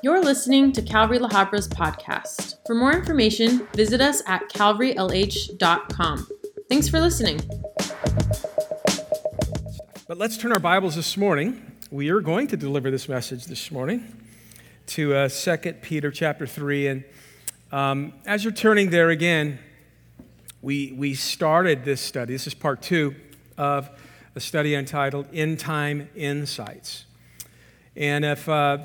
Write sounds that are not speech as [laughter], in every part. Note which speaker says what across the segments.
Speaker 1: You're listening to Calvary La Habra's podcast. For more information, visit us at calvarylh.com. Thanks for listening.
Speaker 2: But let's turn our Bibles this morning. We are going to deliver this message this morning to uh, 2 Peter chapter 3. And um, as you're turning there again, we, we started this study. This is part two of a study entitled End Time Insights. And if, uh,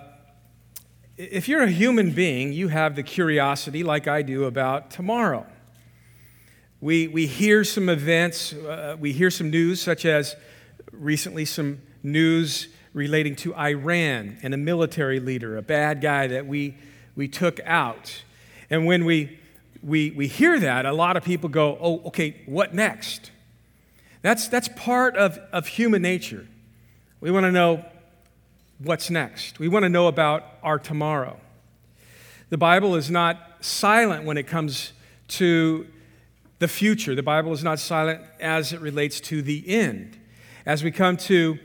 Speaker 2: if you're a human being, you have the curiosity, like I do, about tomorrow. We, we hear some events, uh, we hear some news, such as recently some news relating to Iran and a military leader, a bad guy that we, we took out. And when we, we, we hear that, a lot of people go, oh, okay, what next? That's, that's part of, of human nature. We want to know what's next. We want to know about our tomorrow. The Bible is not silent when it comes to the future. The Bible is not silent as it relates to the end. As we come to,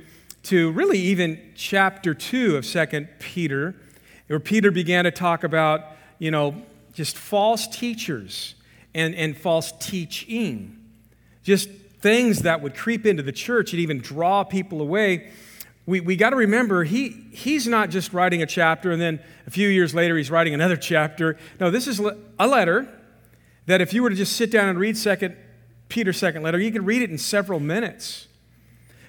Speaker 2: to really even chapter 2 of 2 Peter, where Peter began to talk about, you know, just false teachers and, and false teaching, just things that would creep into the church and even draw people away we, we got to remember he, he's not just writing a chapter and then a few years later he's writing another [laughs] chapter. No, this is a letter that if you were to just sit down and read second Peter's second letter, you could read it in several minutes.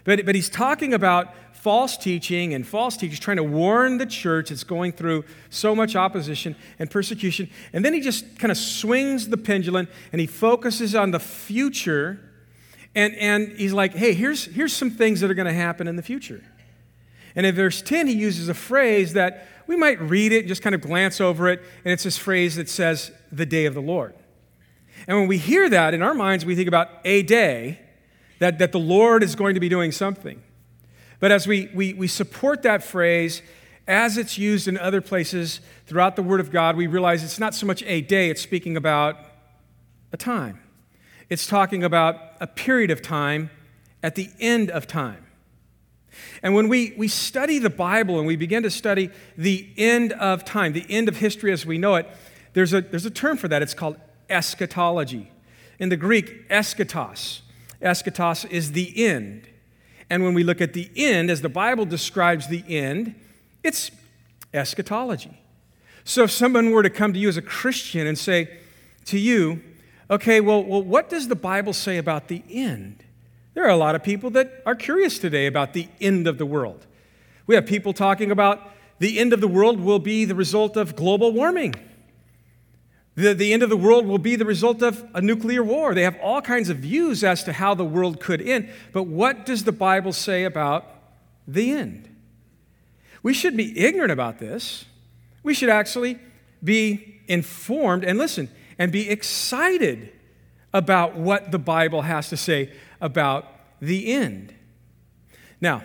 Speaker 2: But, but he's talking about false teaching and false teachers trying to warn the church it's going through so much opposition and persecution. And then he just kind of swings the pendulum and he focuses on the future. And, and he's like, hey, here's, here's some things that are going to happen in the future. And in verse 10, he uses a phrase that we might read it just kind of glance over it, and it's this phrase that says, the day of the Lord. And when we hear that in our minds, we think about a day, that, that the Lord is going to be doing something. But as we, we, we support that phrase, as it's used in other places throughout the Word of God, we realize it's not so much a day, it's speaking about a time. It's talking about a period of time at the end of time. And when we, we study the Bible and we begin to study the end of time, the end of history as we know it, there's a, there's a term for that. It's called eschatology. In the Greek, eschatos. Eschatos is the end. And when we look at the end, as the Bible describes the end, it's eschatology. So if someone were to come to you as a Christian and say to you, okay, well, well what does the Bible say about the end? There are a lot of people that are curious today about the end of the world. We have people talking about the end of the world will be the result of global warming. The, the end of the world will be the result of a nuclear war. They have all kinds of views as to how the world could end. But what does the Bible say about the end? We should be ignorant about this. We should actually be informed and listen and be excited about what the Bible has to say about the end. Now,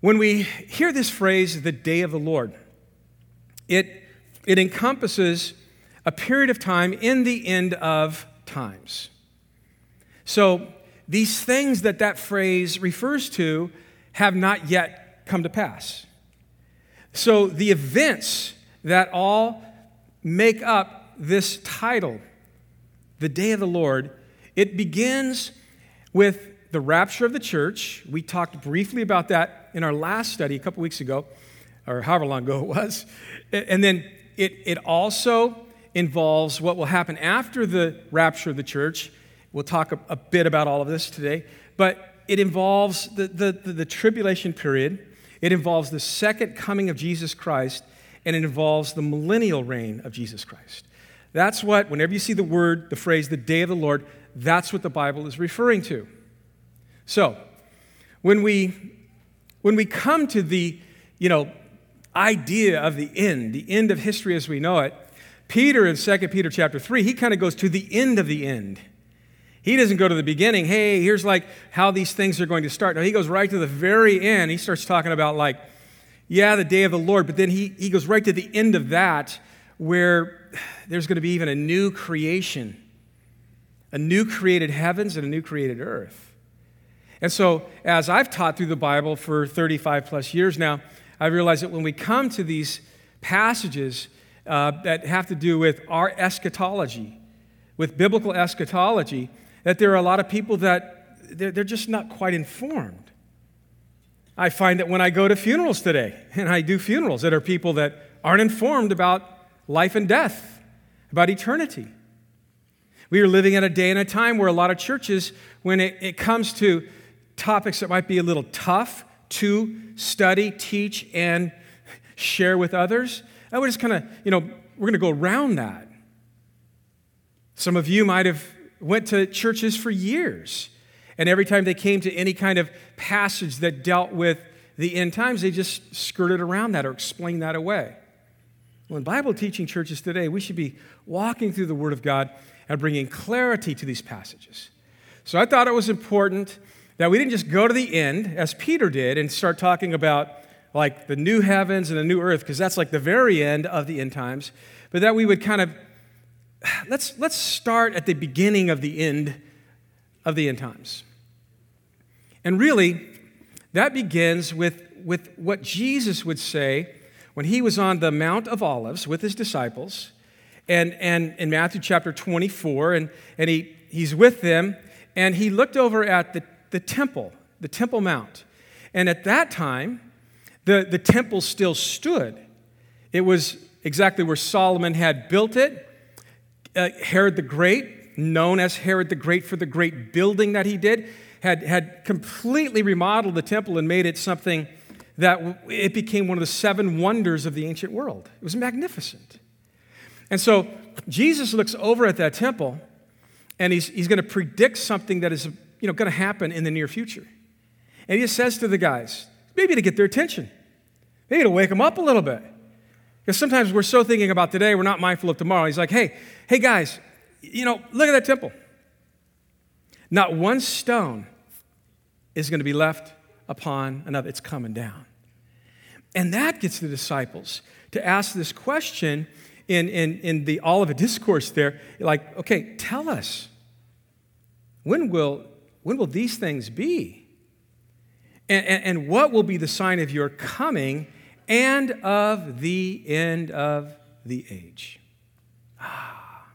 Speaker 2: when we hear this phrase, the day of the Lord, it, it encompasses a period of time in the end of times. So, these things that that phrase refers to have not yet come to pass. So, the events that all make up this title, the day of the Lord, it begins with the rapture of the church. We talked briefly about that in our last study a couple weeks ago, or however long ago it was. And then it, it also involves what will happen after the rapture of the church. We'll talk a, a bit about all of this today. But it involves the, the, the, the tribulation period, it involves the second coming of Jesus Christ, and it involves the millennial reign of Jesus Christ. That's what, whenever you see the word, the phrase, the day of the Lord, that's what the Bible is referring to. So, when we, when we come to the, you know, idea of the end, the end of history as we know it, Peter in 2 Peter chapter 3, he kind of goes to the end of the end. He doesn't go to the beginning, hey, here's like how these things are going to start. No, he goes right to the very end. He starts talking about, like, yeah, the day of the Lord, but then he, he goes right to the end of that where [sighs] there's going to be even a new creation, a new created heavens and a new created earth. And so, as I've taught through the Bible for 35 plus years now, I realize that when we come to these passages uh, that have to do with our eschatology, with biblical eschatology, that there are a lot of people that they're, they're just not quite informed. I find that when I go to funerals today, [laughs] and I do funerals, that are people that aren't informed about life and death, about eternity. We are living in a day and a time where a lot of churches, when it, it comes to topics that might be a little tough to study, teach, and share with others, I would just kind of, you know, we're going to go around that. Some of you might have went to churches for years, and every time they came to any kind of passage that dealt with the end times, they just skirted around that or explained that away. Well, in Bible teaching churches today, we should be walking through the Word of God and bringing clarity to these passages. So I thought it was important that we didn't just go to the end, as Peter did, and start talking about like the new heavens and the new earth, because that's like the very end of the end times, but that we would kind of [sighs] let's let's start at the beginning of the end of the end times. And really, that begins with, with what Jesus would say when he was on the Mount of Olives with his disciples, and, and in Matthew chapter 24, and, and he, he's with them, and he looked over at the, the temple, the Temple Mount. And at that time, the, the temple still stood. It was exactly where Solomon had built it. Uh, Herod the Great, known as Herod the Great for the great building that he did, had, had completely remodeled the temple and made it something that it became one of the seven wonders of the ancient world. It was magnificent. And so Jesus looks over at that temple and he's, he's going to predict something that is you know, going to happen in the near future. And he says to the guys, maybe to get their attention, maybe to wake them up a little bit. Because sometimes we're so thinking about today, we're not mindful of tomorrow. He's like, hey, hey guys, you know, look at that temple. Not one stone is going to be left upon another. It's coming down. And that gets the disciples to ask this question in, in, in the Olivet Discourse there like, okay, tell us, when will, when will these things be? And, and, and what will be the sign of your coming and of the end of the age? Ah.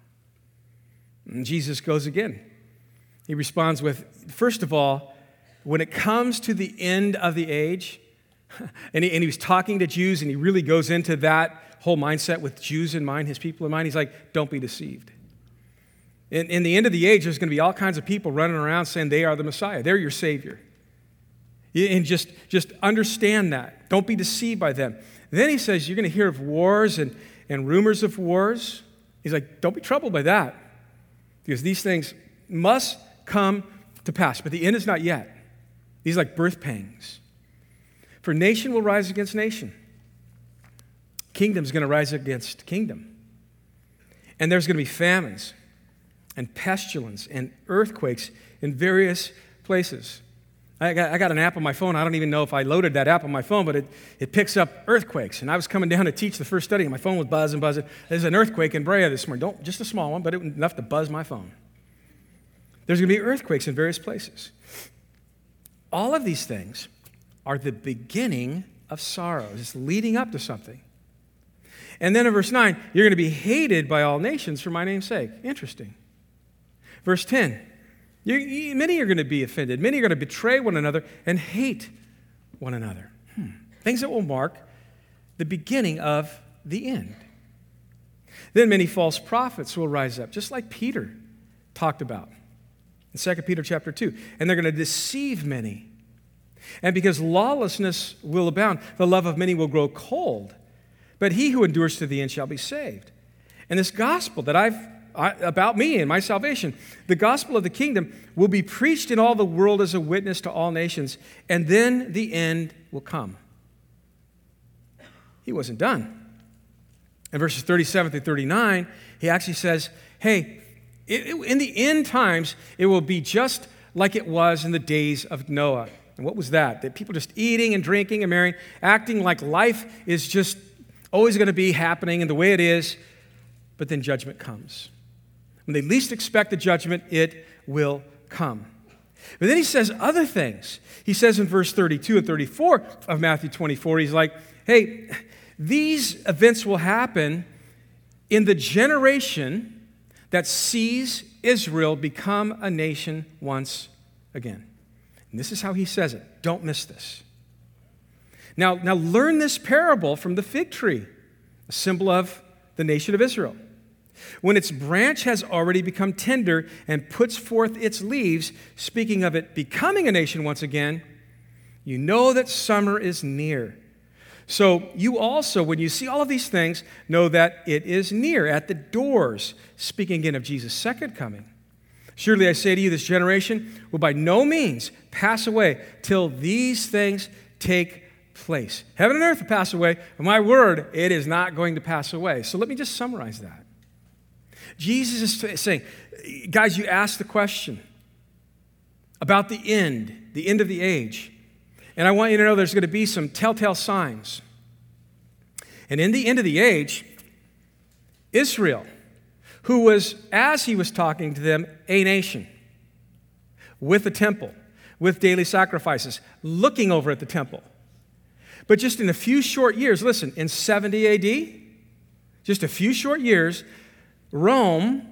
Speaker 2: And Jesus goes again. He responds with, first of all, when it comes to the end of the age, [laughs] and he, and he was talking to Jews, and he really goes into that whole mindset with Jews in mind, his people in mind. He's like, don't be deceived. In, in the end of the age, there's going to be all kinds of people running around saying they are the Messiah, they're your Savior. And just, just understand that. Don't be deceived by them. Then he says, You're going to hear of wars and, and rumors of wars. He's like, Don't be troubled by that, because these things must come to pass, but the end is not yet. These are like birth pangs. For nation will rise against nation. Kingdom's going to rise against kingdom. And there's going to be famines and pestilence and earthquakes in various places. I got, I got, an app on my phone. I don't even know if I loaded that app on my phone, but it, it picks up earthquakes. And I was coming down to teach the first study, and my phone was buzzing, buzzing. There's an earthquake in Brea this morning. Don't, just a small one, but it enough to buzz my phone. There's going to be earthquakes in various places. All of these things are the beginning of sorrows. It's leading up to something. And then in verse 9, you're going to be hated by all nations for my name's sake. Interesting. Verse 10, you, many are going to be offended. Many are going to betray one another and hate one another. Hmm. Things that will mark the beginning of the end. Then many false prophets will rise up, just like Peter talked about in 2 Peter chapter 2. And they're going to deceive many. And because lawlessness will abound, the love of many will grow cold. But he who endures to the end shall be saved. And this gospel that I've I, about me and my salvation, the gospel of the kingdom will be preached in all the world as a witness to all nations, and then the end will come. He wasn't done. In verses 37 through 39, he actually says, Hey, it, it, in the end times, it will be just like it was in the days of Noah. And what was that? That people just eating and drinking and marrying, acting like life is just always going to be happening and the way it is, but then judgment comes. When they least expect the judgment, it will come. But then he says other things. He says in verse 32 and 34 of Matthew 24, he's like, hey, these events will happen in the generation that sees Israel become a nation once again. And this is how he says it. Don't miss this. Now, now learn this parable from the fig tree, a symbol of the nation of Israel. When its branch has already become tender and puts forth its leaves, speaking of it becoming a nation once again, you know that summer is near. So you also, when you see all of these things, know that it is near, at the doors, speaking again of Jesus' second coming. Surely I say to you, this generation will by no means pass away till these things take place. Heaven and earth will pass away, but my word, it is not going to pass away. So let me just summarize that. Jesus is saying, guys, you asked the question about the end, the end of the age. And I want you to know there's going to be some telltale signs. And in the end of the age, Israel, who was, as he was talking to them, a nation with a temple, with daily sacrifices, looking over at the temple. But just in a few short years, listen, in 70 AD, just a few short years, Rome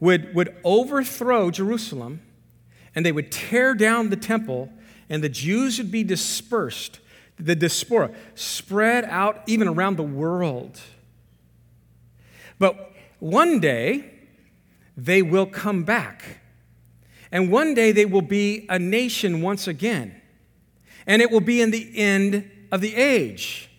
Speaker 2: would, would overthrow Jerusalem and they would tear down the temple and the Jews would be dispersed, the diaspora, spread out even around the world. But one day, they will come back. And one day they will be a nation once again. And it will be in the end of the age.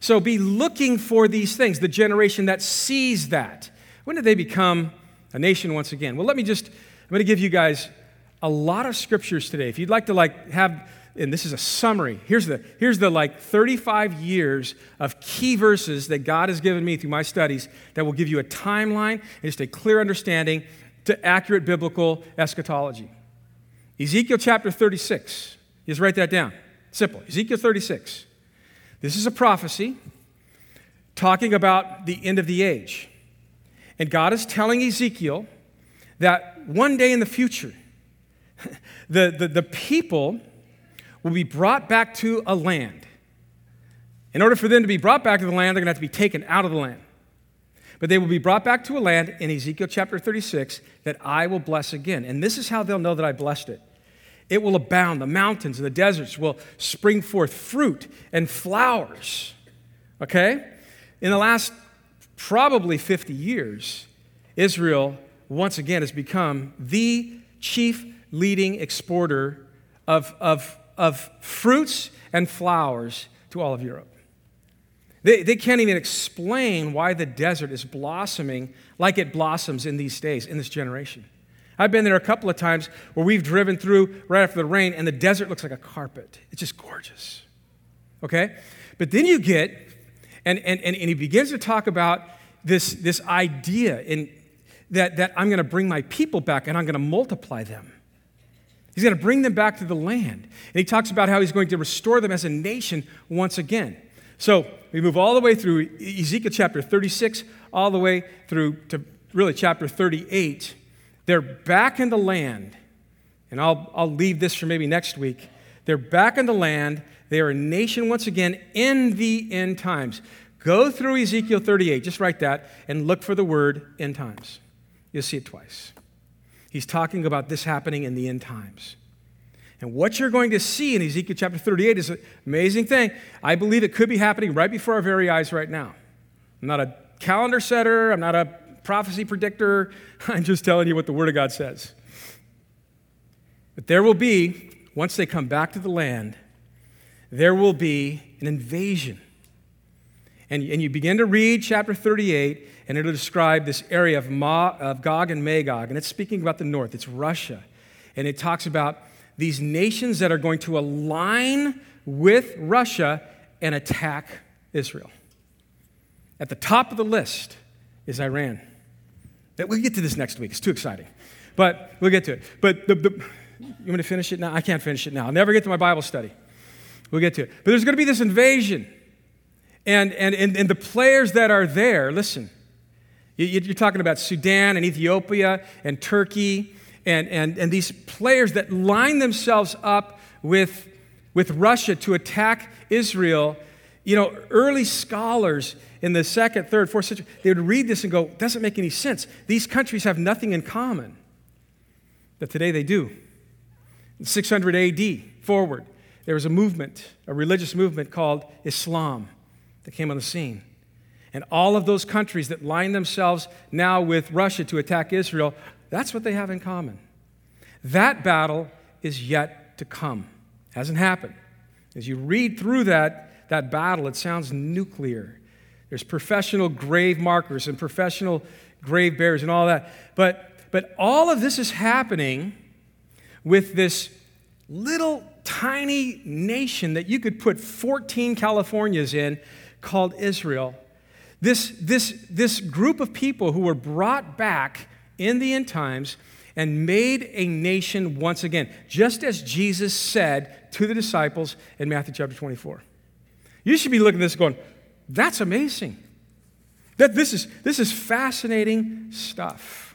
Speaker 2: So be looking for these things, the generation that sees that. When did they become a nation once again? Well, let me just, I'm going to give you guys a lot of scriptures today. If you'd like to like have, and this is a summary, here's the, here's the like 35 years of key verses that God has given me through my studies that will give you a timeline and just a clear understanding to accurate biblical eschatology. Ezekiel chapter 36. Just write that down. Simple. Ezekiel 36. This is a prophecy talking about the end of the age. And God is telling Ezekiel that one day in the future, [laughs] the, the, the people will be brought back to a land. In order for them to be brought back to the land, they're going to have to be taken out of the land. But they will be brought back to a land in Ezekiel chapter 36 that I will bless again. And this is how they'll know that I blessed it. It will abound. The mountains and the deserts will spring forth fruit and flowers. Okay? In the last probably 50 years, Israel once again has become the chief leading exporter of, of, of fruits and flowers to all of Europe. They, they can't even explain why the desert is blossoming like it blossoms in these days, in this generation. I've been there a couple of times where we've driven through right after the rain and the desert looks like a carpet. It's just gorgeous. Okay? But then you get, and, and, and, and he begins to talk about this, this idea in, that, that I'm going to bring my people back and I'm going to multiply them. He's going to bring them back to the land. And he talks about how he's going to restore them as a nation once again. So we move all the way through Ezekiel chapter 36, all the way through to really chapter 38. They're back in the land. And I'll, I'll leave this for maybe next week. They're back in the land. They are a nation once again in the end times. Go through Ezekiel 38, just write that, and look for the word end times. You'll see it twice. He's talking about this happening in the end times. And what you're going to see in Ezekiel chapter 38 is an amazing thing. I believe it could be happening right before our very eyes right now. I'm not a calendar setter, I'm not a prophecy predictor. [laughs] I'm just telling you what the Word of God says. But there will be, once they come back to the land, there will be an invasion. And, and you begin to read chapter 38, and it'll describe this area of, Ma, of Gog and Magog, and it's speaking about the north, it's Russia. And it talks about these nations that are going to align with Russia and attack Israel. At the top of the list is Iran. We'll get to this next week. It's too exciting. But we'll get to it. But the, the, you want me to finish it now? I can't finish it now. I'll never get to my Bible study. We'll get to it. But there's going to be this invasion. And, and, and, and the players that are there, listen, you're talking about Sudan and Ethiopia and Turkey and, and, and these players that line themselves up with, with Russia to attack Israel, you know, early scholars in the second, third, fourth century, they would read this and go, doesn't make any sense. These countries have nothing in common. But today they do. In 600 AD, forward, there was a movement, a religious movement called Islam that came on the scene. And all of those countries that line themselves now with Russia to attack Israel, that's what they have in common. That battle is yet to come. Hasn't happened. As you read through that, that battle, it sounds nuclear. There's professional grave markers and professional grave bearers and all that. But, but all of this is happening with this little tiny nation that you could put 14 Californias in called Israel. This, this, this group of people who were brought back in the end times and made a nation once again, just as Jesus said to the disciples in Matthew chapter 24. You should be looking at this going, that's amazing. That this is, this is fascinating stuff.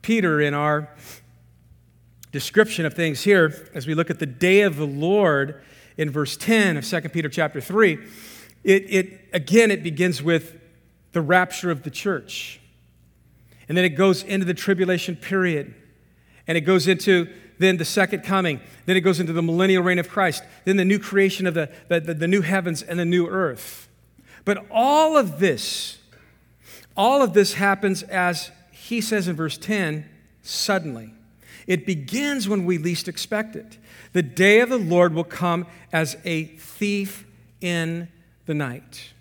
Speaker 2: Peter, in our description of things here, as we look at the day of the Lord in verse 10 of 2 Peter chapter 3, it, it again it begins with the rapture of the church. And then it goes into the tribulation period. And it goes into then the second coming. Then it goes into the millennial reign of Christ. Then the new creation of the, the, the, the new heavens and the new earth. But all of this, all of this happens as he says in verse 10 suddenly. It begins when we least expect it. The day of the Lord will come as a thief in the night.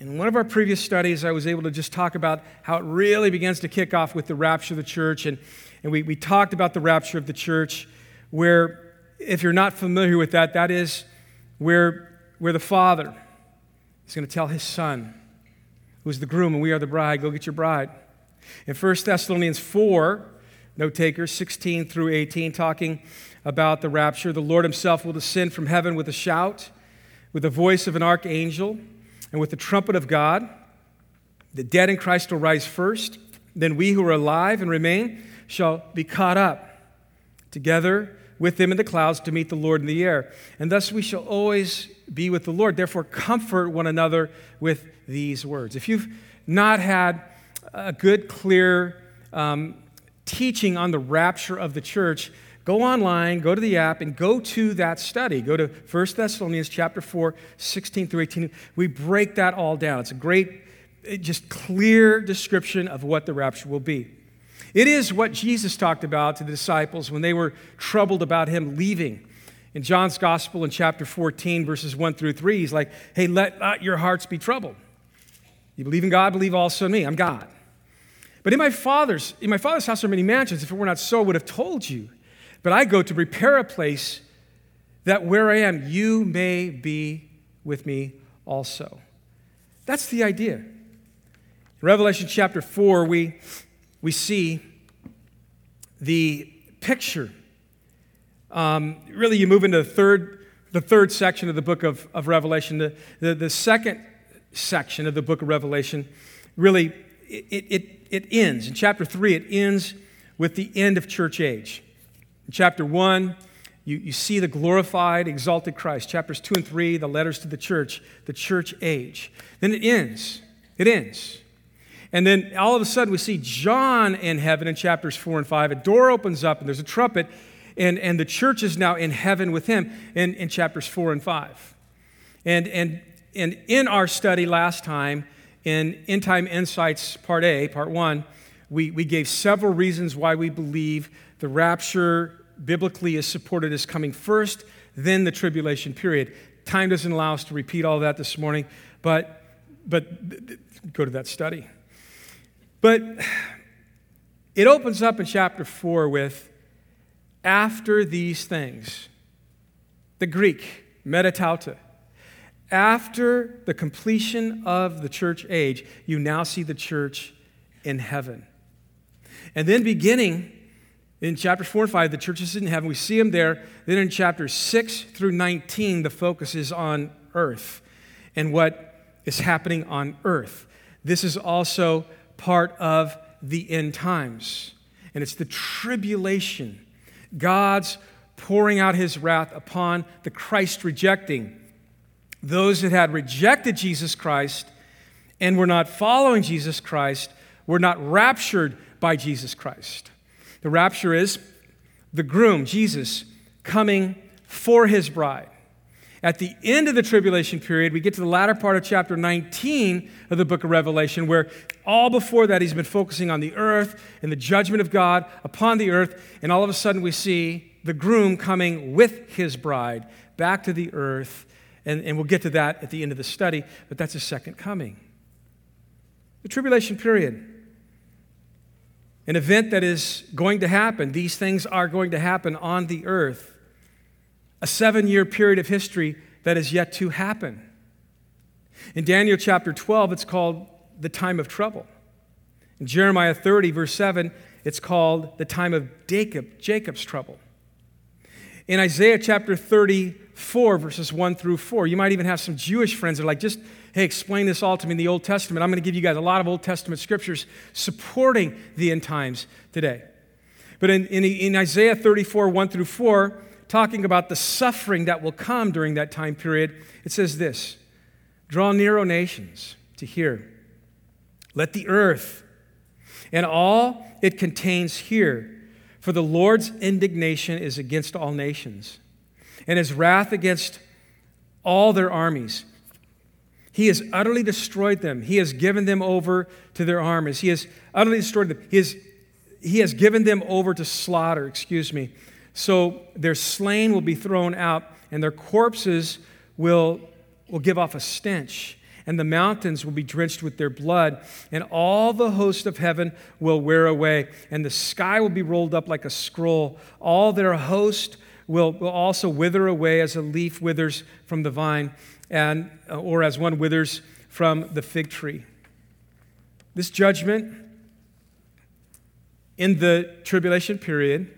Speaker 2: In one of our previous studies, I was able to just talk about how it really begins to kick off with the rapture of the church. And, and we, we talked about the rapture of the church, where, if you're not familiar with that, that is where, where the Father is going to tell his Son, who's the groom and we are the bride, go get your bride. In 1 Thessalonians 4, note takers, 16 through 18, talking about the rapture, the Lord himself will descend from heaven with a shout with the voice of an archangel and with the trumpet of God. The dead in Christ will rise first. Then we who are alive and remain shall be caught up together with them in the clouds to meet the Lord in the air. And thus we shall always be with the Lord. Therefore, comfort one another with these words. If you've not had a good, clear um, teaching on the rapture of the church, go online, go to the app, and go to that study. Go to 1 Thessalonians chapter 4, 16 through 18. We break that all down. It's a great, just clear description of what the rapture will be. It is what Jesus talked about to the disciples when they were troubled about him leaving. In John's Gospel in chapter 14, verses 1 through 3, he's like, Hey, let not your hearts be troubled. You believe in God, believe also in me. I'm God. But in my father's, in my father's house are many mansions. If it were not so, I would have told you. But I go to prepare a place that where I am, you may be with me also. That's the idea. In Revelation chapter 4, we, we see the picture. Um, really, you move into the third, the third section of the book of, of Revelation. The, the, the second section of the book of Revelation really, it, it, it ends. In chapter 3, it ends with the end of church age. In chapter 1, you, you see the glorified, exalted Christ. Chapters 2 and 3, the letters to the church, the church age. Then it ends. It ends. And then all of a sudden, we see John in heaven in chapters 4 and 5. A door opens up, and there's a trumpet, and, and the church is now in heaven with him in, in chapters 4 and 5. And, and, and in our study last time, in End Time Insights, Part A, Part 1, we, we gave several reasons why we believe the rapture biblically is supported as coming first, then the tribulation period. Time doesn't allow us to repeat all that this morning, but, but go to that study. But it opens up in chapter 4 with after these things. The Greek, meta tauta. After the completion of the church age, you now see the church in heaven. And then beginning in chapter 4 and 5, the church is in heaven. We see them there. Then in chapters 6 through 19, the focus is on earth and what is happening on earth. This is also part of the end times. and it's the tribulation. God's pouring out his wrath upon the Christ rejecting. Those that had rejected Jesus Christ and were not following Jesus Christ were not raptured by Jesus Christ. The rapture is the groom, Jesus, coming for his bride. At the end of the tribulation period, we get to the latter part of chapter 19 of the book of Revelation, where all before that he's been focusing on the earth and the judgment of God upon the earth. And all of a sudden, we see the groom coming with his bride back to the earth. And, and we'll get to that at the end of the study, but that's a second coming. The tribulation period an event that is going to happen. These things are going to happen on the earth. A seven year period of history that is yet to happen. In Daniel chapter 12, it's called the time of trouble. In Jeremiah 30, verse 7, it's called the time of Jacob, Jacob's trouble. In Isaiah chapter 34, verses 1 through 4, you might even have some Jewish friends that are like, just hey, explain this all to me in the Old Testament. I'm going to give you guys a lot of Old Testament scriptures supporting the end times today. But in, in, in Isaiah 34, 1 through 4, talking about the suffering that will come during that time period, it says this Draw near, O nations, to hear. Let the earth and all it contains hear. For the Lord's indignation is against all nations, and his wrath against all their armies. He has utterly destroyed them. He has given them over to their armies. He has utterly destroyed them. He has, he has given them over to slaughter, excuse me. So their slain will be thrown out, and their corpses will, will give off a stench, and the mountains will be drenched with their blood, and all the host of heaven will wear away, and the sky will be rolled up like a scroll. All their host will, will also wither away as a leaf withers from the vine and, uh, or as one withers from the fig tree. This judgment in the tribulation period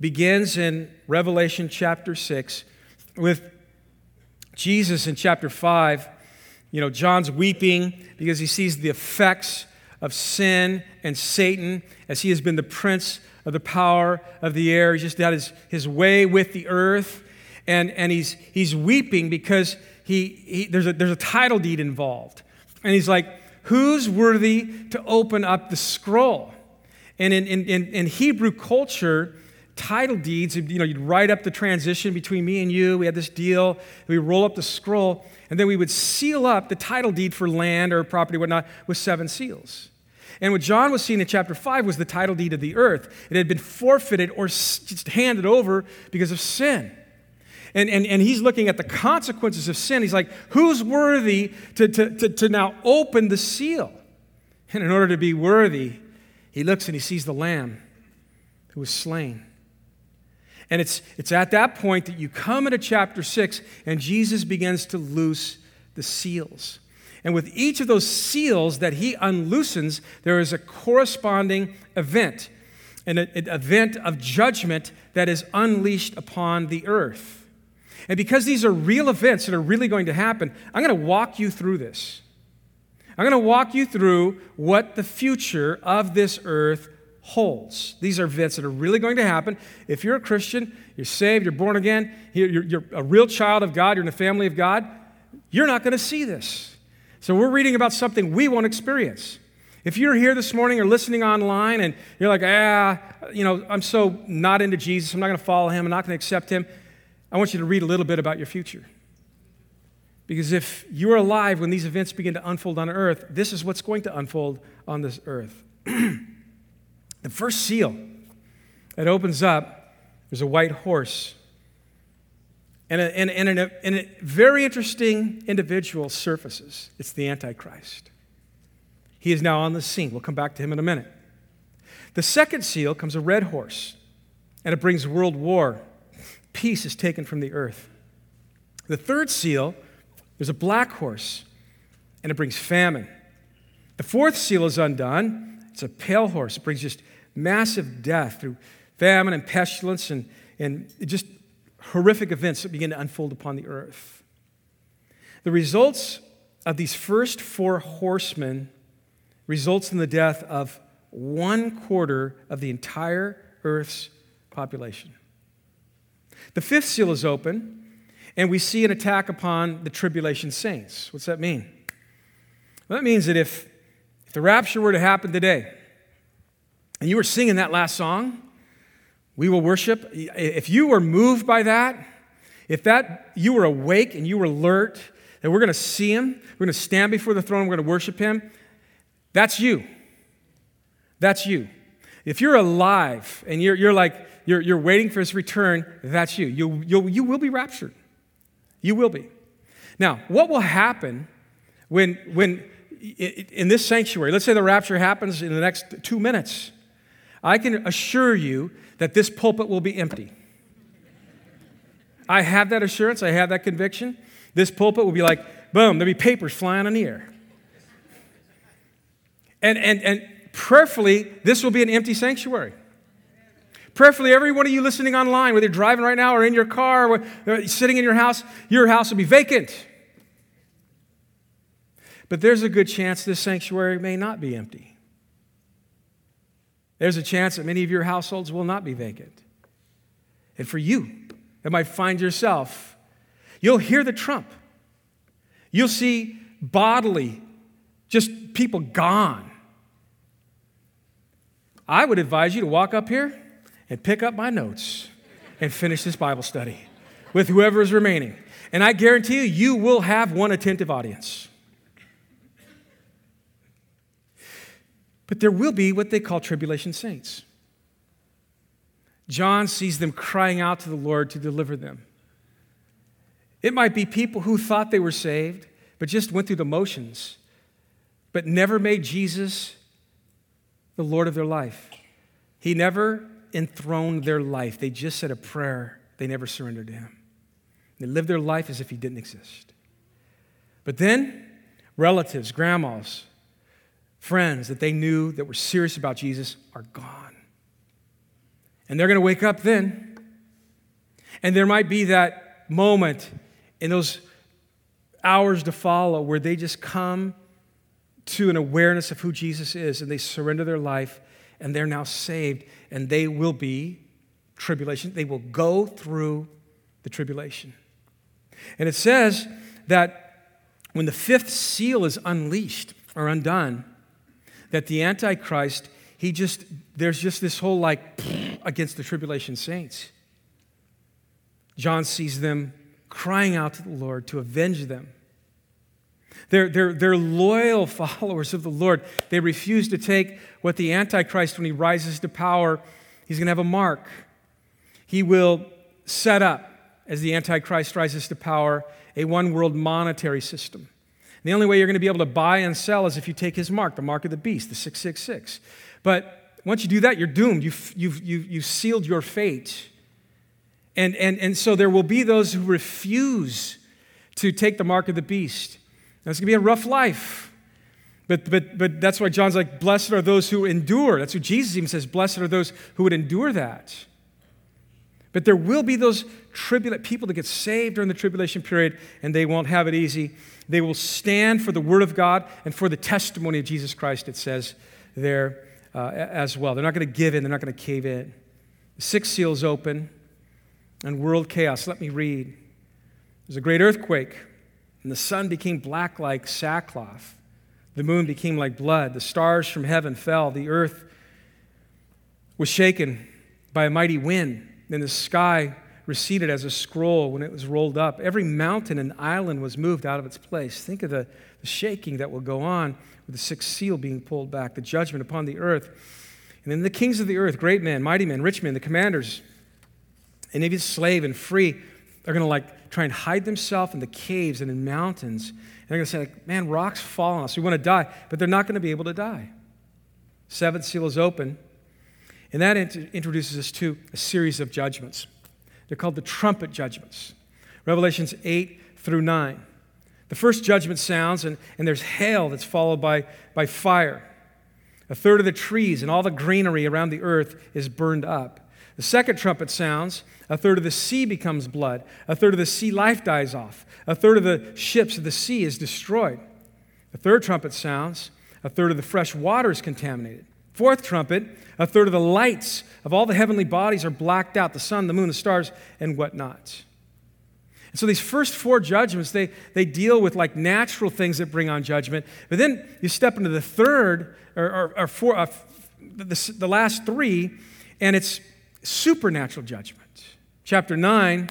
Speaker 2: begins in Revelation chapter 6 with Jesus in chapter 5. You know, John's weeping because he sees the effects of sin and Satan as he has been the prince of the power of the air. He's just had his, his way with the earth and, and he's, he's weeping because he, he, there's, a, there's a title deed involved. And he's like, Who's worthy to open up the scroll? And in, in, in, in Hebrew culture, title deeds, you know, you'd write up the transition between me and you. We had this deal. We roll up the scroll, and then we would seal up the title deed for land or property, whatnot, with seven seals. And what John was seeing in chapter 5 was the title deed of the earth. It had been forfeited or just handed over because of sin. And, and, and he's looking at the consequences of sin. He's like, who's worthy to, to, to, to now open the seal? And in order to be worthy, he looks and he sees the lamb who was slain. And it's, it's at that point that you come into chapter 6 and Jesus begins to loose the seals. And with each of those seals that he unloosens, there is a corresponding event, an, an event of judgment that is unleashed upon the earth. And because these are real events that are really going to happen, I'm going to walk you through this. I'm going to walk you through what the future of this earth holds. These are events that are really going to happen. If you're a Christian, you're saved, you're born again, you're, a real child of God, you're in the family of God, you're not going to see this. So we're reading about something we won't experience. If you're here this morning or listening online and you're like, ah, you know, I'm so not into Jesus, I'm not going to follow him, I'm not going to accept him, I want you to read a little bit about your future. Because if you're alive when these events begin to unfold on earth, this is what's going to unfold on this earth. [clears throat] the first seal that opens up, there's a white horse. And a, and, and, and a very interesting individual surfaces. It's the Antichrist. He is now on the scene. We'll come back to him in a minute. The second seal comes a red horse, and it brings world war peace is taken from the earth. The third seal, there's a black horse, and it brings famine. The fourth seal is undone. It's a pale horse. It brings just massive death through famine and pestilence and, and just horrific events that begin to unfold upon the earth. The results of these first four horsemen results in the death of one quarter of the entire Earth's population. The fifth seal is open, and we see an attack upon the tribulation saints. What's that mean? Well, that means that if, if the rapture were to happen today, and you were singing that last song, we will worship. If you were moved by that, if that you were awake and you were alert, that we're going to see him, we're going to stand before the throne, we're going to worship him, that's you. That's you. If you're alive and you're, you're like, you're, you're waiting for his return, that's you. You, you. you will be raptured. You will be. Now, what will happen when, when in this sanctuary, let's say the rapture happens in the next two minutes, I can assure you that this pulpit will be empty. I have that assurance, I have that conviction. This pulpit will be like, boom, there'll be papers flying in the air. And, and, and prayerfully, this will be an empty sanctuary. Prayerfully, every one of you listening online, whether you're driving right now or in your car or uh, sitting in your house, your house will be vacant. But there's a good chance this sanctuary may not be empty. There's a chance that many of your households will not be vacant. And for you, that might find yourself, you'll hear the trump. You'll see bodily, just people gone. I would advise you to walk up here and pick up my notes and finish this Bible study with whoever is remaining. And I guarantee you, you will have one attentive audience. But there will be what they call tribulation saints. John sees them crying out to the Lord to deliver them. It might be people who thought they were saved, but just went through the motions, but never made Jesus the Lord of their life. He never enthroned their life. They just said a prayer, they never surrendered to Him. They lived their life as if He didn't exist. But then, relatives, grandmas, friends that they knew that were serious about Jesus are gone. And they're going to wake up then. And there might be that moment in those hours to follow where they just come to an awareness of who Jesus is and they surrender their life and they're now saved and they will be tribulation. They will go through the tribulation. And it says that when the fifth seal is unleashed or undone, that the Antichrist, he just, there's just this whole like [sniffs] against the tribulation saints. John sees them crying out to the Lord to avenge them. They're, they're, they're loyal [laughs] followers of the Lord. They refuse to take what the Antichrist, when he rises to power, he's going to have a mark. He will set up, as the Antichrist rises to power, a one world monetary system. And the only way you're going to be able to buy and sell is if you take his mark, the mark of the beast, the 666. But once you do that, you're doomed. You've, you've, you've, you've sealed your fate. And, and, and so there will be those who refuse to take the mark of the beast. It's going to be a rough life. But, but, but that's why John's like, blessed are those who endure. That's what Jesus even says, blessed are those who would endure that. But there will be those tribulate people that get saved during the tribulation period, and they won't have it easy. They will stand for the word of God and for the testimony of Jesus Christ, it says there uh, as well. They're not going to give in, they're not going to cave in. The sixth seal is open, and world chaos. Let me read. There's a great earthquake, and the sun became black like sackcloth. The moon became like blood. The stars from heaven fell. The earth was shaken by a mighty wind. Then the sky receded as a scroll when it was rolled up. Every mountain and island was moved out of its place. Think of the, the shaking that will go on with the sixth seal being pulled back, the judgment upon the earth. And then the kings of the earth, great men, mighty men, rich men, the commanders, and even slave and free, are going to like try and hide themselves in the caves and in mountains. And they're going to say, like, man, rocks fall on us. We want to die, but they're not going to be able to die. Seventh seal is open. And that introduces us to a series of judgments. They're called the trumpet judgments. Revelations 8 through 9. The first judgment sounds, and, and there's hail that's followed by, by fire. A third of the trees and all the greenery around the earth is burned up. The second trumpet sounds, a third of the sea becomes blood. A third of the sea life dies off. A third of the ships of the sea is destroyed. The third trumpet sounds, a third of the fresh water is contaminated. Fourth trumpet, a third of the lights of all the heavenly bodies are blacked out the sun, the moon, the stars, and whatnot. And so these first four judgments, they, they deal with like natural things that bring on judgment. But then you step into the third, or, or, or four, uh, the, the last three, and it's supernatural judgment. Chapter 9,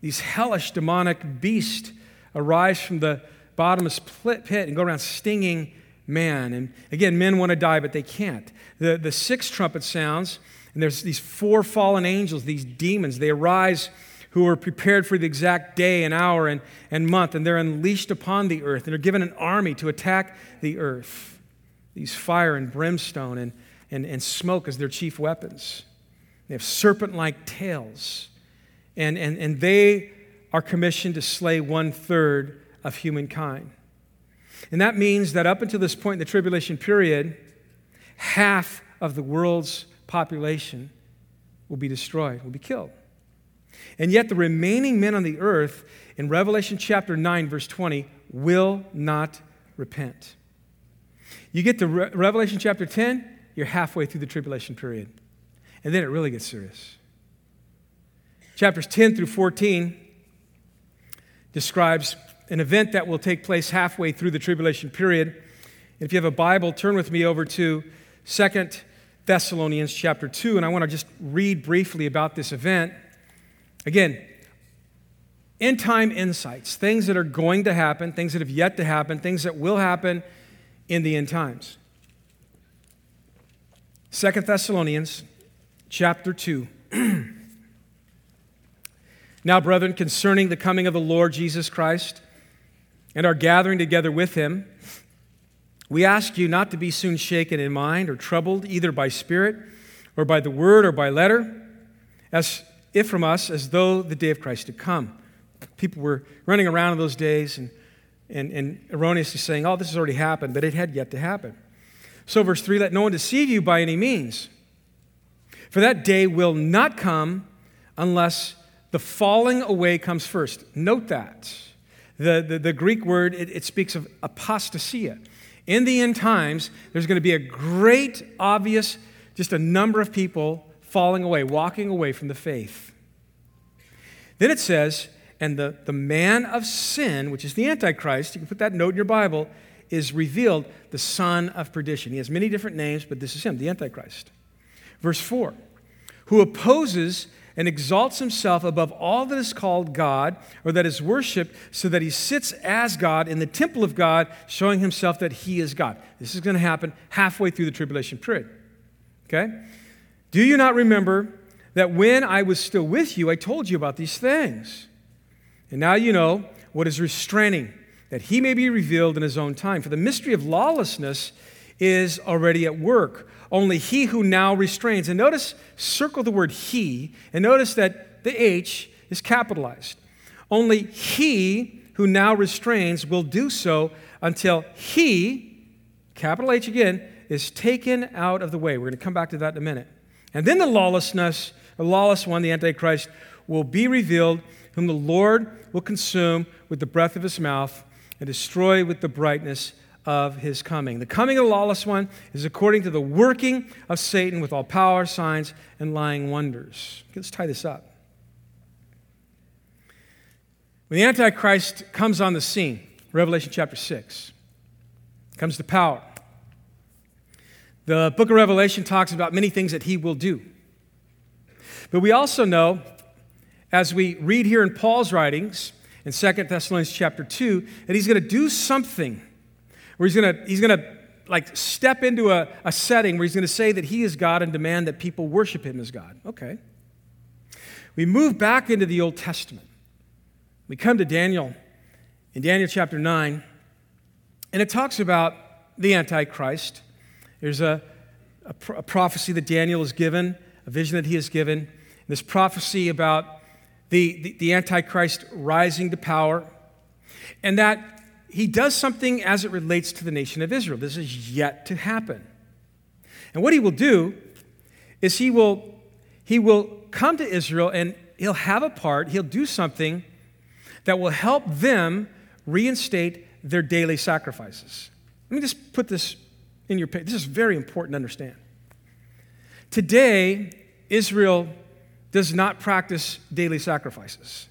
Speaker 2: these hellish demonic beasts arise from the bottomless pit and go around stinging man. And again, men want to die, but they can't. The, the sixth trumpet sounds, and there's these four fallen angels, these demons. They arise who are prepared for the exact day and hour and, and month, and they're unleashed upon the earth, and are given an army to attack the earth. These fire and brimstone and, and, and smoke as their chief weapons. They have serpent like tails, and, and, and they are commissioned to slay one third of humankind. And that means that up until this point in the tribulation period, half of the world's population will be destroyed, will be killed. And yet, the remaining men on the earth in Revelation chapter 9, verse 20, will not repent. You get to Re- Revelation chapter 10, you're halfway through the tribulation period. And then it really gets serious. Chapters 10 through 14 describes an event that will take place halfway through the tribulation period. If you have a Bible, turn with me over to Second Thessalonians chapter 2, and I want to just read briefly about this event. Again, end time insights, things that are going to happen, things that have yet to happen, things that will happen in the end times. Second Thessalonians chapter 2. [clears throat] now, brethren, concerning the coming of the Lord Jesus Christ and our gathering together with him, we ask you not to be soon shaken in mind or troubled either by spirit or by the word or by letter, as if from us as though the day of Christ had come. People were running around in those days and, and, and erroneously saying, oh, this has already happened, but it had yet to happen. So, verse 3 let no one deceive you by any means. For that day will not come unless the falling away comes first. Note that. The, the, the Greek word, it, it speaks of apostasia. In the end times, there's going to be a great, obvious, just a number of people falling away, walking away from the faith. Then it says, and the, the man of sin, which is the Antichrist, you can put that note in your Bible, is revealed, the son of perdition. He has many different names, but this is him, the Antichrist. Verse 4 who opposes and exalts himself above all that is called God or that is worshiped, so that he sits as God in the temple of God, showing himself that he is God. This is going to happen halfway through the tribulation period. Okay? Do you not remember that when I was still with you, I told you about these things? And now you know what is restraining, that he may be revealed in his own time. For the mystery of lawlessness is already at work. Only he who now restrains. And notice, circle the word he, and notice that the H is capitalized. Only he who now restrains will do so until he, capital H again, is taken out of the way. We're going to come back to that in a minute. And then the lawlessness, the lawless one, the Antichrist, will be revealed, whom the Lord will consume with the breath of his mouth and destroy with the brightness of his coming. The coming of the lawless one is according to the working of Satan with all power, signs, and lying wonders. Let's tie this up. When the Antichrist comes on the scene, Revelation chapter 6, comes to power. The book of Revelation talks about many things that he will do. But we also know, as we read here in Paul's writings in 2 Thessalonians chapter 2, that he's going to do something where he's going to, he's going to like step into a, a setting where he's going to say that he is God and demand that people worship him as God. Okay. We move back into the Old Testament. We come to Daniel in Daniel chapter 9, and it talks about the Antichrist there's a, a, a prophecy that Daniel is given, a vision that he is given. This prophecy about the, the, the Antichrist rising to power, and that he does something as it relates to the nation of Israel. This is yet to happen. And what he will do is he will, he will come to Israel and he'll have a part, he'll do something that will help them reinstate their daily sacrifices. Let me just put this in your page. This is very important to understand. Today, Israel does not practice daily sacrifices.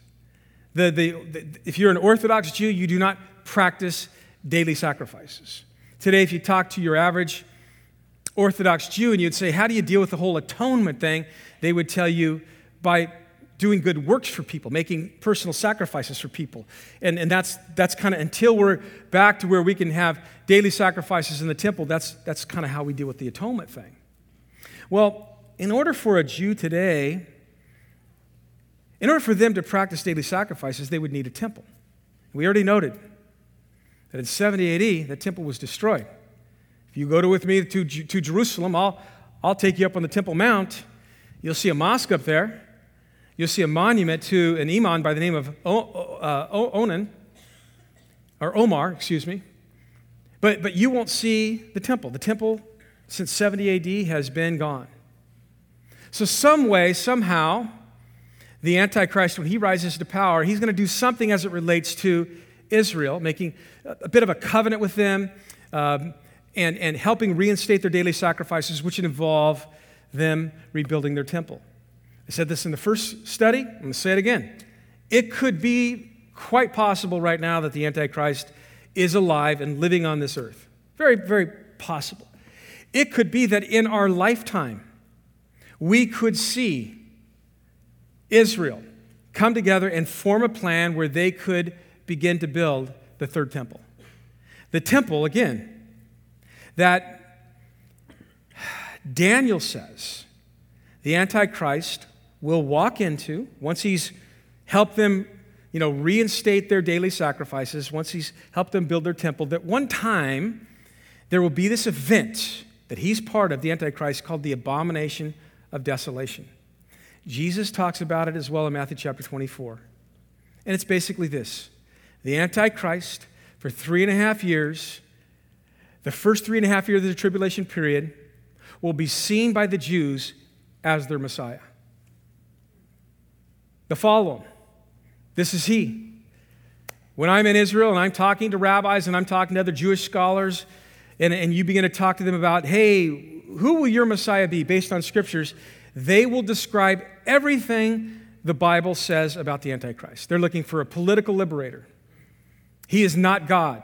Speaker 2: The, the, the, if you're an Orthodox Jew, you do not practice daily sacrifices. Today, if you talk to your average Orthodox Jew and you'd say, How do you deal with the whole atonement thing? They would tell you by doing good works for people, making personal sacrifices for people. And, and that's, that's kind of until we're back to where we can have daily sacrifices in the temple, that's, that's kind of how we deal with the atonement thing. Well, in order for a Jew today, in order for them to practice daily sacrifices, they would need a temple. We already noted that in 70 AD, the temple was destroyed. If you go to, with me to, to Jerusalem, I'll, I'll take you up on the Temple Mount. You'll see a mosque up there. You'll see a monument to an imam by the name of o, uh, Onan, or Omar, excuse me. But, but you won't see the temple. The temple, since 70 AD, has been gone. So, some way, somehow, the Antichrist, when he rises to power, he's going to do something as it relates to Israel, making a bit of a covenant with them um, and, and helping reinstate their daily sacrifices, which involve them rebuilding their temple. I said this in the first study. I'm going to say it again. It could be quite possible right now that the Antichrist is alive and living on this earth. Very, very possible. It could be that in our lifetime, we could see Israel come together and form a plan where they could begin to build the third temple. The temple, again, that Daniel says the Antichrist will walk into once he's helped them you know reinstate their daily sacrifices once he's helped them build their temple that one time there will be this event that he's part of the antichrist called the abomination of desolation. Jesus talks about it as well in matthew chapter 24 and it's basically this the antichrist for three and a half years the first three and a half years of the tribulation period will be seen by the jews as their messiah the follow This is he. When I'm in Israel and I'm talking to rabbis and I'm talking to other Jewish scholars, and, and you begin to talk to them about, hey, who will your Messiah be based on scriptures? They will describe everything the Bible says about the Antichrist. They're looking for a political liberator. He is not God.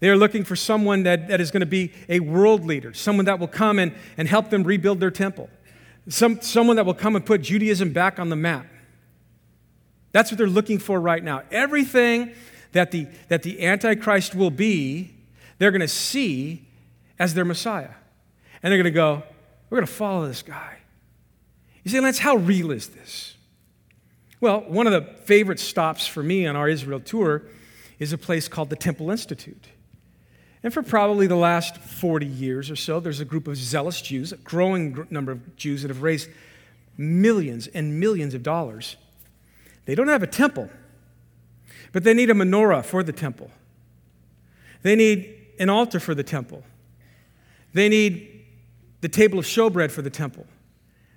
Speaker 2: They are looking for someone that, that is going to be a world leader, someone that will come and, and help them rebuild their temple, Some, someone that will come and put Judaism back on the map. That's what they're looking for right now. Everything that the, that the Antichrist will be, they're going to see as their Messiah. And they're going to go, we're going to follow this guy. You say, Lance, how real is this? Well, one of the favorite stops for me on our Israel tour is a place called the Temple Institute. And for probably the last 40 years or so, there's a group of zealous Jews, a growing number of Jews that have raised millions and millions of dollars they don't have a temple, but they need a menorah for the temple. They need an altar for the temple. They need the table of showbread for the temple.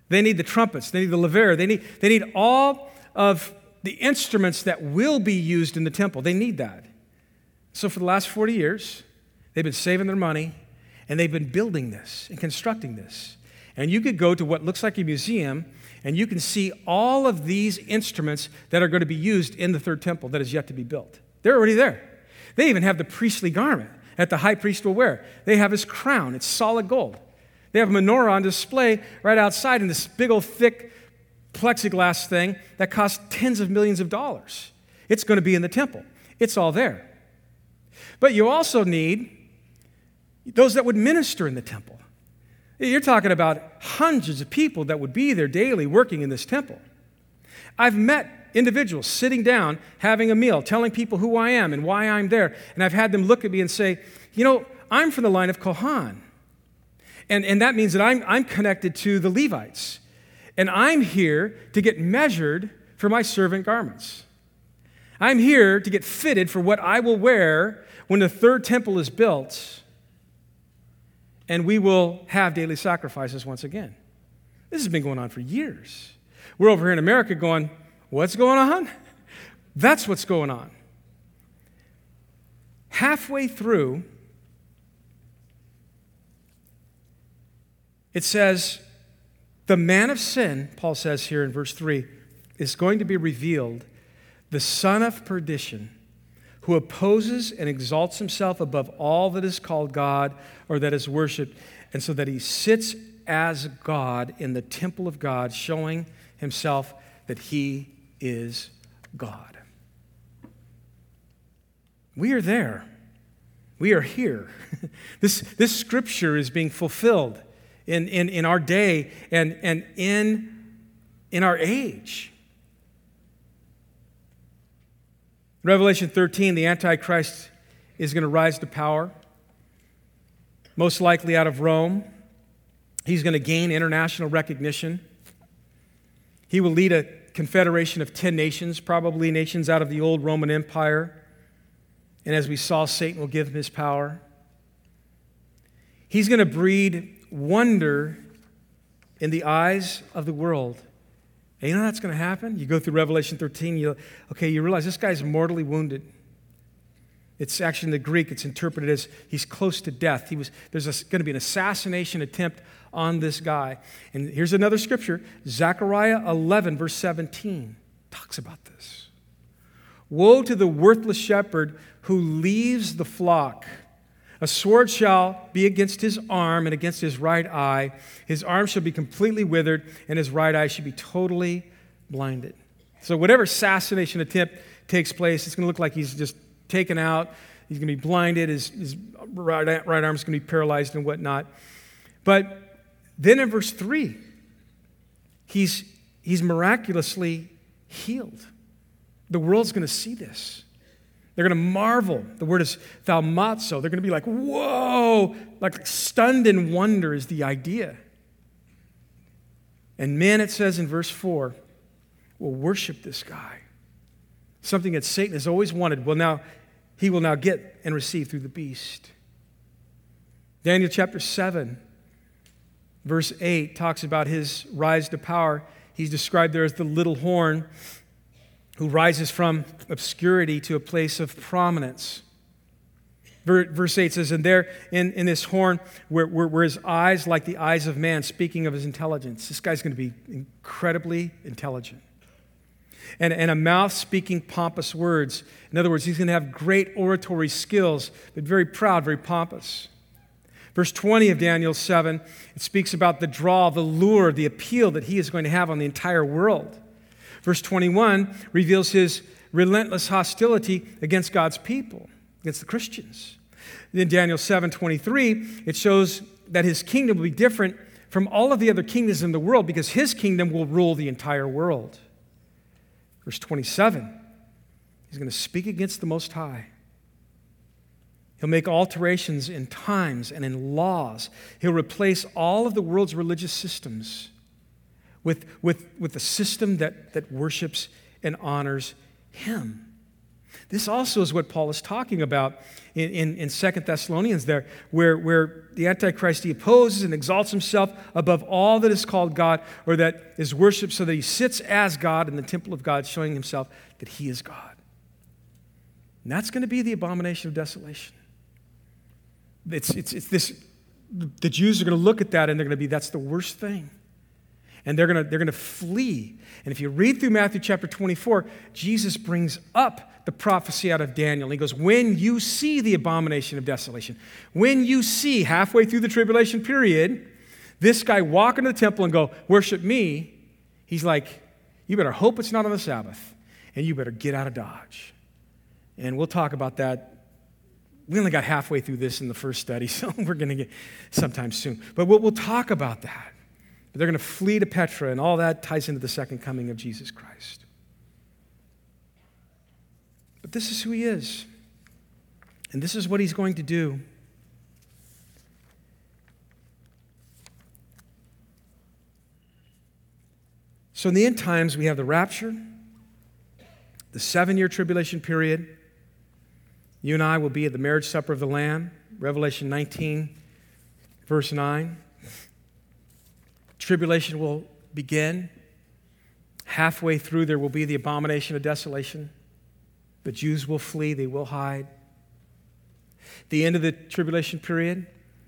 Speaker 2: They need the trumpets. They need the laver. They need, they need all of the instruments that will be used in the temple. They need that. So for the last 40 years, they've been saving their money and they've been building this and constructing this. And you could go to what looks like a museum and you can see all of these instruments that are going to be used in the third temple that is yet to be built. They're already there. They even have the priestly garment that the high priest will wear. They have his crown, it's solid gold. They have a menorah on display right outside in this big old thick plexiglass thing that costs tens of millions of dollars. It's going to be in the temple, it's all there. But you also need those that would minister in the temple. You're talking about hundreds of people that would be there daily working in this temple. I've met individuals sitting down, having a meal, telling people who I am and why I'm there. And I've had them look at me and say, You know, I'm from the line of Kohan. And, and that means that I'm, I'm connected to the Levites. And I'm here to get measured for my servant garments. I'm here to get fitted for what I will wear when the third temple is built and we will have daily sacrifices once again. This has been going on for years. We're over here in America going, What's going on? [laughs] That's what's going on. Halfway through, it says The man of sin, Paul says here in verse 3, is going to be revealed, the son of perdition, who opposes and exalts himself above all that is called God or that is worshiped, and so that he sits as God in the temple of God, showing himself that he is God. We are there. We are here. [laughs] this, this scripture is being fulfilled in, in, in our day and, and in, in our age. Revelation 13, the Antichrist is going to rise to power, most likely out of Rome. He's going to gain international recognition. He will lead a confederation of 10 nations, probably nations out of the old Roman Empire. And as we saw, Satan will give him his power. He's going to breed wonder in the eyes of the world. And you know that's going to happen? You go through Revelation 13, you okay, you realize this guy's mortally wounded. It's actually in the Greek, it's interpreted as he's close to death. He was, there's going to be an assassination attempt on this guy. And here's another scripture Zechariah 11, verse 17, talks about this. Woe to the worthless shepherd who leaves the flock. A sword shall be against his arm and against his right eye. His arm shall be completely withered, and his right eye shall be totally blinded. So, whatever assassination attempt takes place, it's going to look like he's just taken out. He's going to be blinded. His, his right, right arm is going to be paralyzed and whatnot. But then in verse 3, he's, he's miraculously healed. The world's going to see this. They're going to marvel. The word is thaumazo. They're going to be like, whoa, like stunned in wonder is the idea. And men, it says in verse 4, will worship this guy. Something that Satan has always wanted. Well, now he will now get and receive through the beast. Daniel chapter 7, verse 8 talks about his rise to power. He's described there as the little horn who rises from obscurity to a place of prominence. Verse 8 says, And there in, in this horn were, were, were his eyes like the eyes of man, speaking of his intelligence. This guy's going to be incredibly intelligent. And, and a mouth speaking pompous words. In other words, he's going to have great oratory skills, but very proud, very pompous. Verse 20 of Daniel 7, it speaks about the draw, the lure, the appeal that he is going to have on the entire world. Verse 21 reveals his relentless hostility against God's people, against the Christians. In Daniel 7 23, it shows that his kingdom will be different from all of the other kingdoms in the world because his kingdom will rule the entire world. Verse 27, he's going to speak against the Most High. He'll make alterations in times and in laws. He'll replace all of the world's religious systems with, with, with a system that, that worships and honors Him. This also is what Paul is talking about in, in, in 2 Thessalonians, there, where, where the Antichrist he opposes and exalts himself above all that is called God or that is worshiped, so that he sits as God in the temple of God, showing himself that he is God. And that's going to be the abomination of desolation. It's, it's, it's this, the Jews are going to look at that and they're going to be, that's the worst thing and they're going to they're going to flee. And if you read through Matthew chapter 24, Jesus brings up the prophecy out of Daniel. He goes, When you see the abomination of desolation, when you see halfway through the tribulation period, this guy walk into the temple and go, Worship me, he's like, You better hope it's not on the Sabbath, and you better get out of Dodge. And we'll talk about that. We only got halfway through this in the first study, [laughs] so we're going to get sometime soon. But we'll, we'll talk about that. They're going to flee to Petra, and all that ties into the second coming of Jesus Christ. But this is who he is, and this is what he's going to do. So, in the end times, we have the rapture, the seven year tribulation period. You and I will be at the marriage supper of the Lamb, Revelation 19, verse 9. Tribulation will begin. Halfway through, there will be the abomination of desolation. The Jews will flee, they will hide. The end of the tribulation period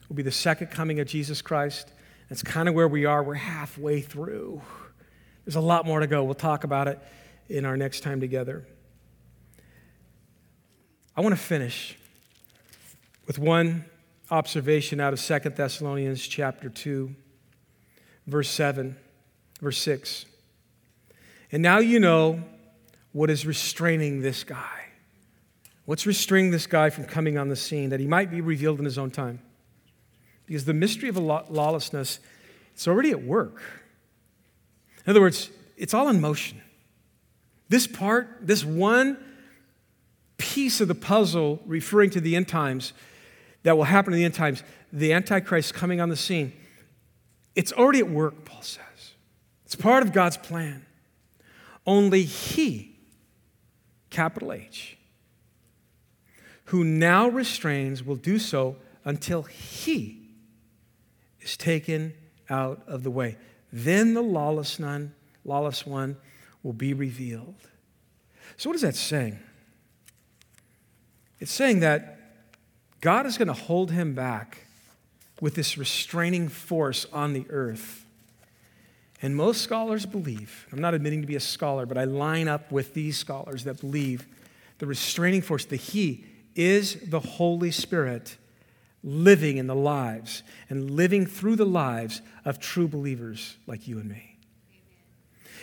Speaker 2: will be the second coming of Jesus Christ. That's kind of where we are. We're halfway through. There's a lot more to go. We'll talk about it in our next time together. I want to finish with one observation out of Second Thessalonians chapter 2, verse 7, verse 6. And now you know what is restraining this guy. What's restraining this guy from coming on the scene that he might be revealed in his own time? Because the mystery of lawlessness, it's already at work. In other words, it's all in motion. This part, this one piece of the puzzle referring to the end times that will happen in the end times, the Antichrist coming on the scene, it's already at work, Paul says. It's part of God's plan. Only he, capital H, who now restrains, will do so until he is taken out of the way. Then the lawless one, lawless one will be revealed. So, what is that saying? It's saying that God is going to hold him back with this restraining force on the earth and most scholars believe, I'm not admitting to be a scholar, but I line up with these scholars that believe the restraining force, the He, is the Holy Spirit living in the lives and living through the lives of true believers like you and me.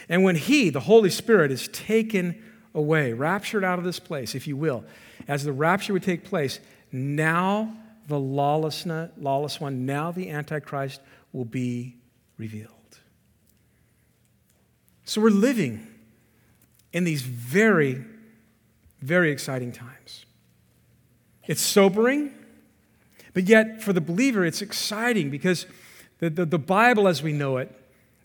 Speaker 2: And when He, the Holy Spirit, is taken away, raptured out of this place, if you will, as the rapture would take place, now the lawless one, now the Antichrist will be revealed. So we're living in these very, very exciting times. It's sobering, but yet for the believer, it's exciting because the, the, the, Bible as we know it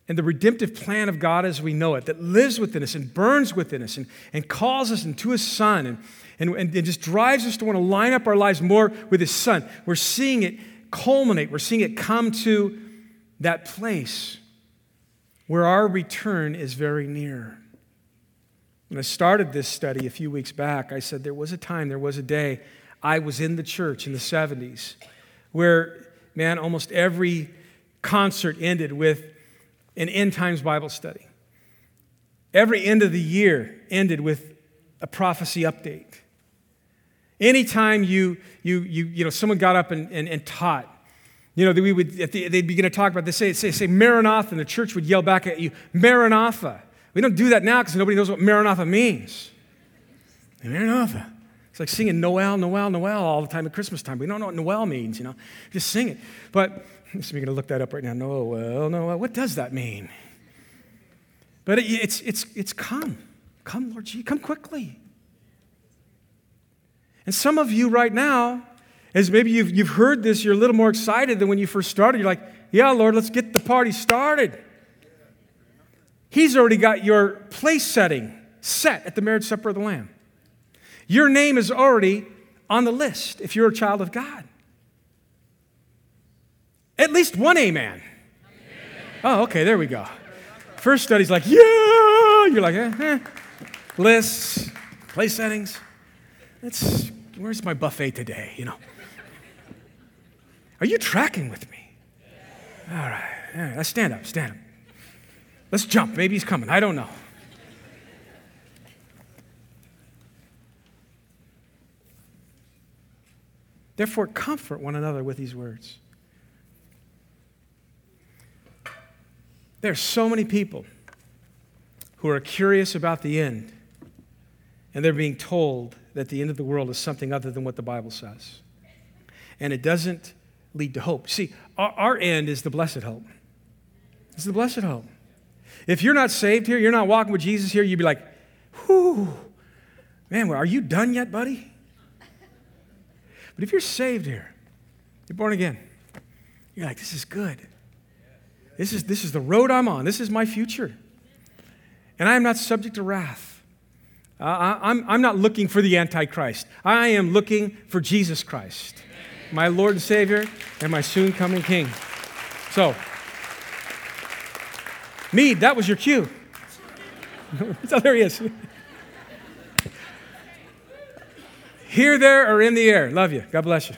Speaker 2: and the redemptive plan of God as we know it that lives within us and burns within us and, and calls us into His Son and, and, and it just drives us to want to line up our lives more with His Son. We're seeing it culminate, we're seeing it come to that place where our return is very near. When I started this study a few weeks back, I said there was a time, there was a day, I was in the church in the 70s where, man, almost every concert ended with an end times Bible study. Every end of the year ended with a prophecy update. Anytime you, you, you, you know, someone got up and, and, and taught, you know, we would, the, they'd begin to talk about this, say, say, say Maranatha, and the church would yell back at you, Maranatha. We don't do that now because nobody knows what Maranatha means. Maranatha. It's like singing Noel, Noel, Noel all the time at Christmas time. We don't know what Noel means, you know. Just sing it. But [laughs] so we're going to look that up right now. Noel, Noel. What does that mean? But it, it's, it's, it's come. Come, Lord Jesus. Come quickly. And some of you right now, as maybe you've, you've heard this, you're a little more excited than when you first started. You're like, yeah, Lord, let's get the party started. He's already got your place setting set at the marriage supper of the Lamb. Your name is already on the list if you're a child of God. At least one amen. amen. Oh, okay, there we go. First study's like, yeah. You're like, eh, eh. lists, place settings. Let's, where's my buffet today? You know. Are you tracking with me? All right. All right. Let's stand up. Stand up. Let's jump. Maybe he's coming. I don't know. Therefore, comfort one another with these words. There are so many people who are curious about the end, and they're being told that the end of the world is something other than what the Bible says. And it doesn't lead to hope. See, our, our end is the blessed hope. It's the blessed hope. If you're not saved here, you're not walking with Jesus here, you'd be like, whew, man, are you done yet, buddy? But if you're saved here, you're born again, you're like, this is good. This is, this is the road I'm on. This is my future. And I am not subject to wrath. Uh, I, I'm, I'm not looking for the Antichrist. I am looking for Jesus Christ my Lord and Savior, and my soon coming King. So, Mead, that was your cue. [laughs] so there he is. Here, there, or in the air. Love you. God bless you.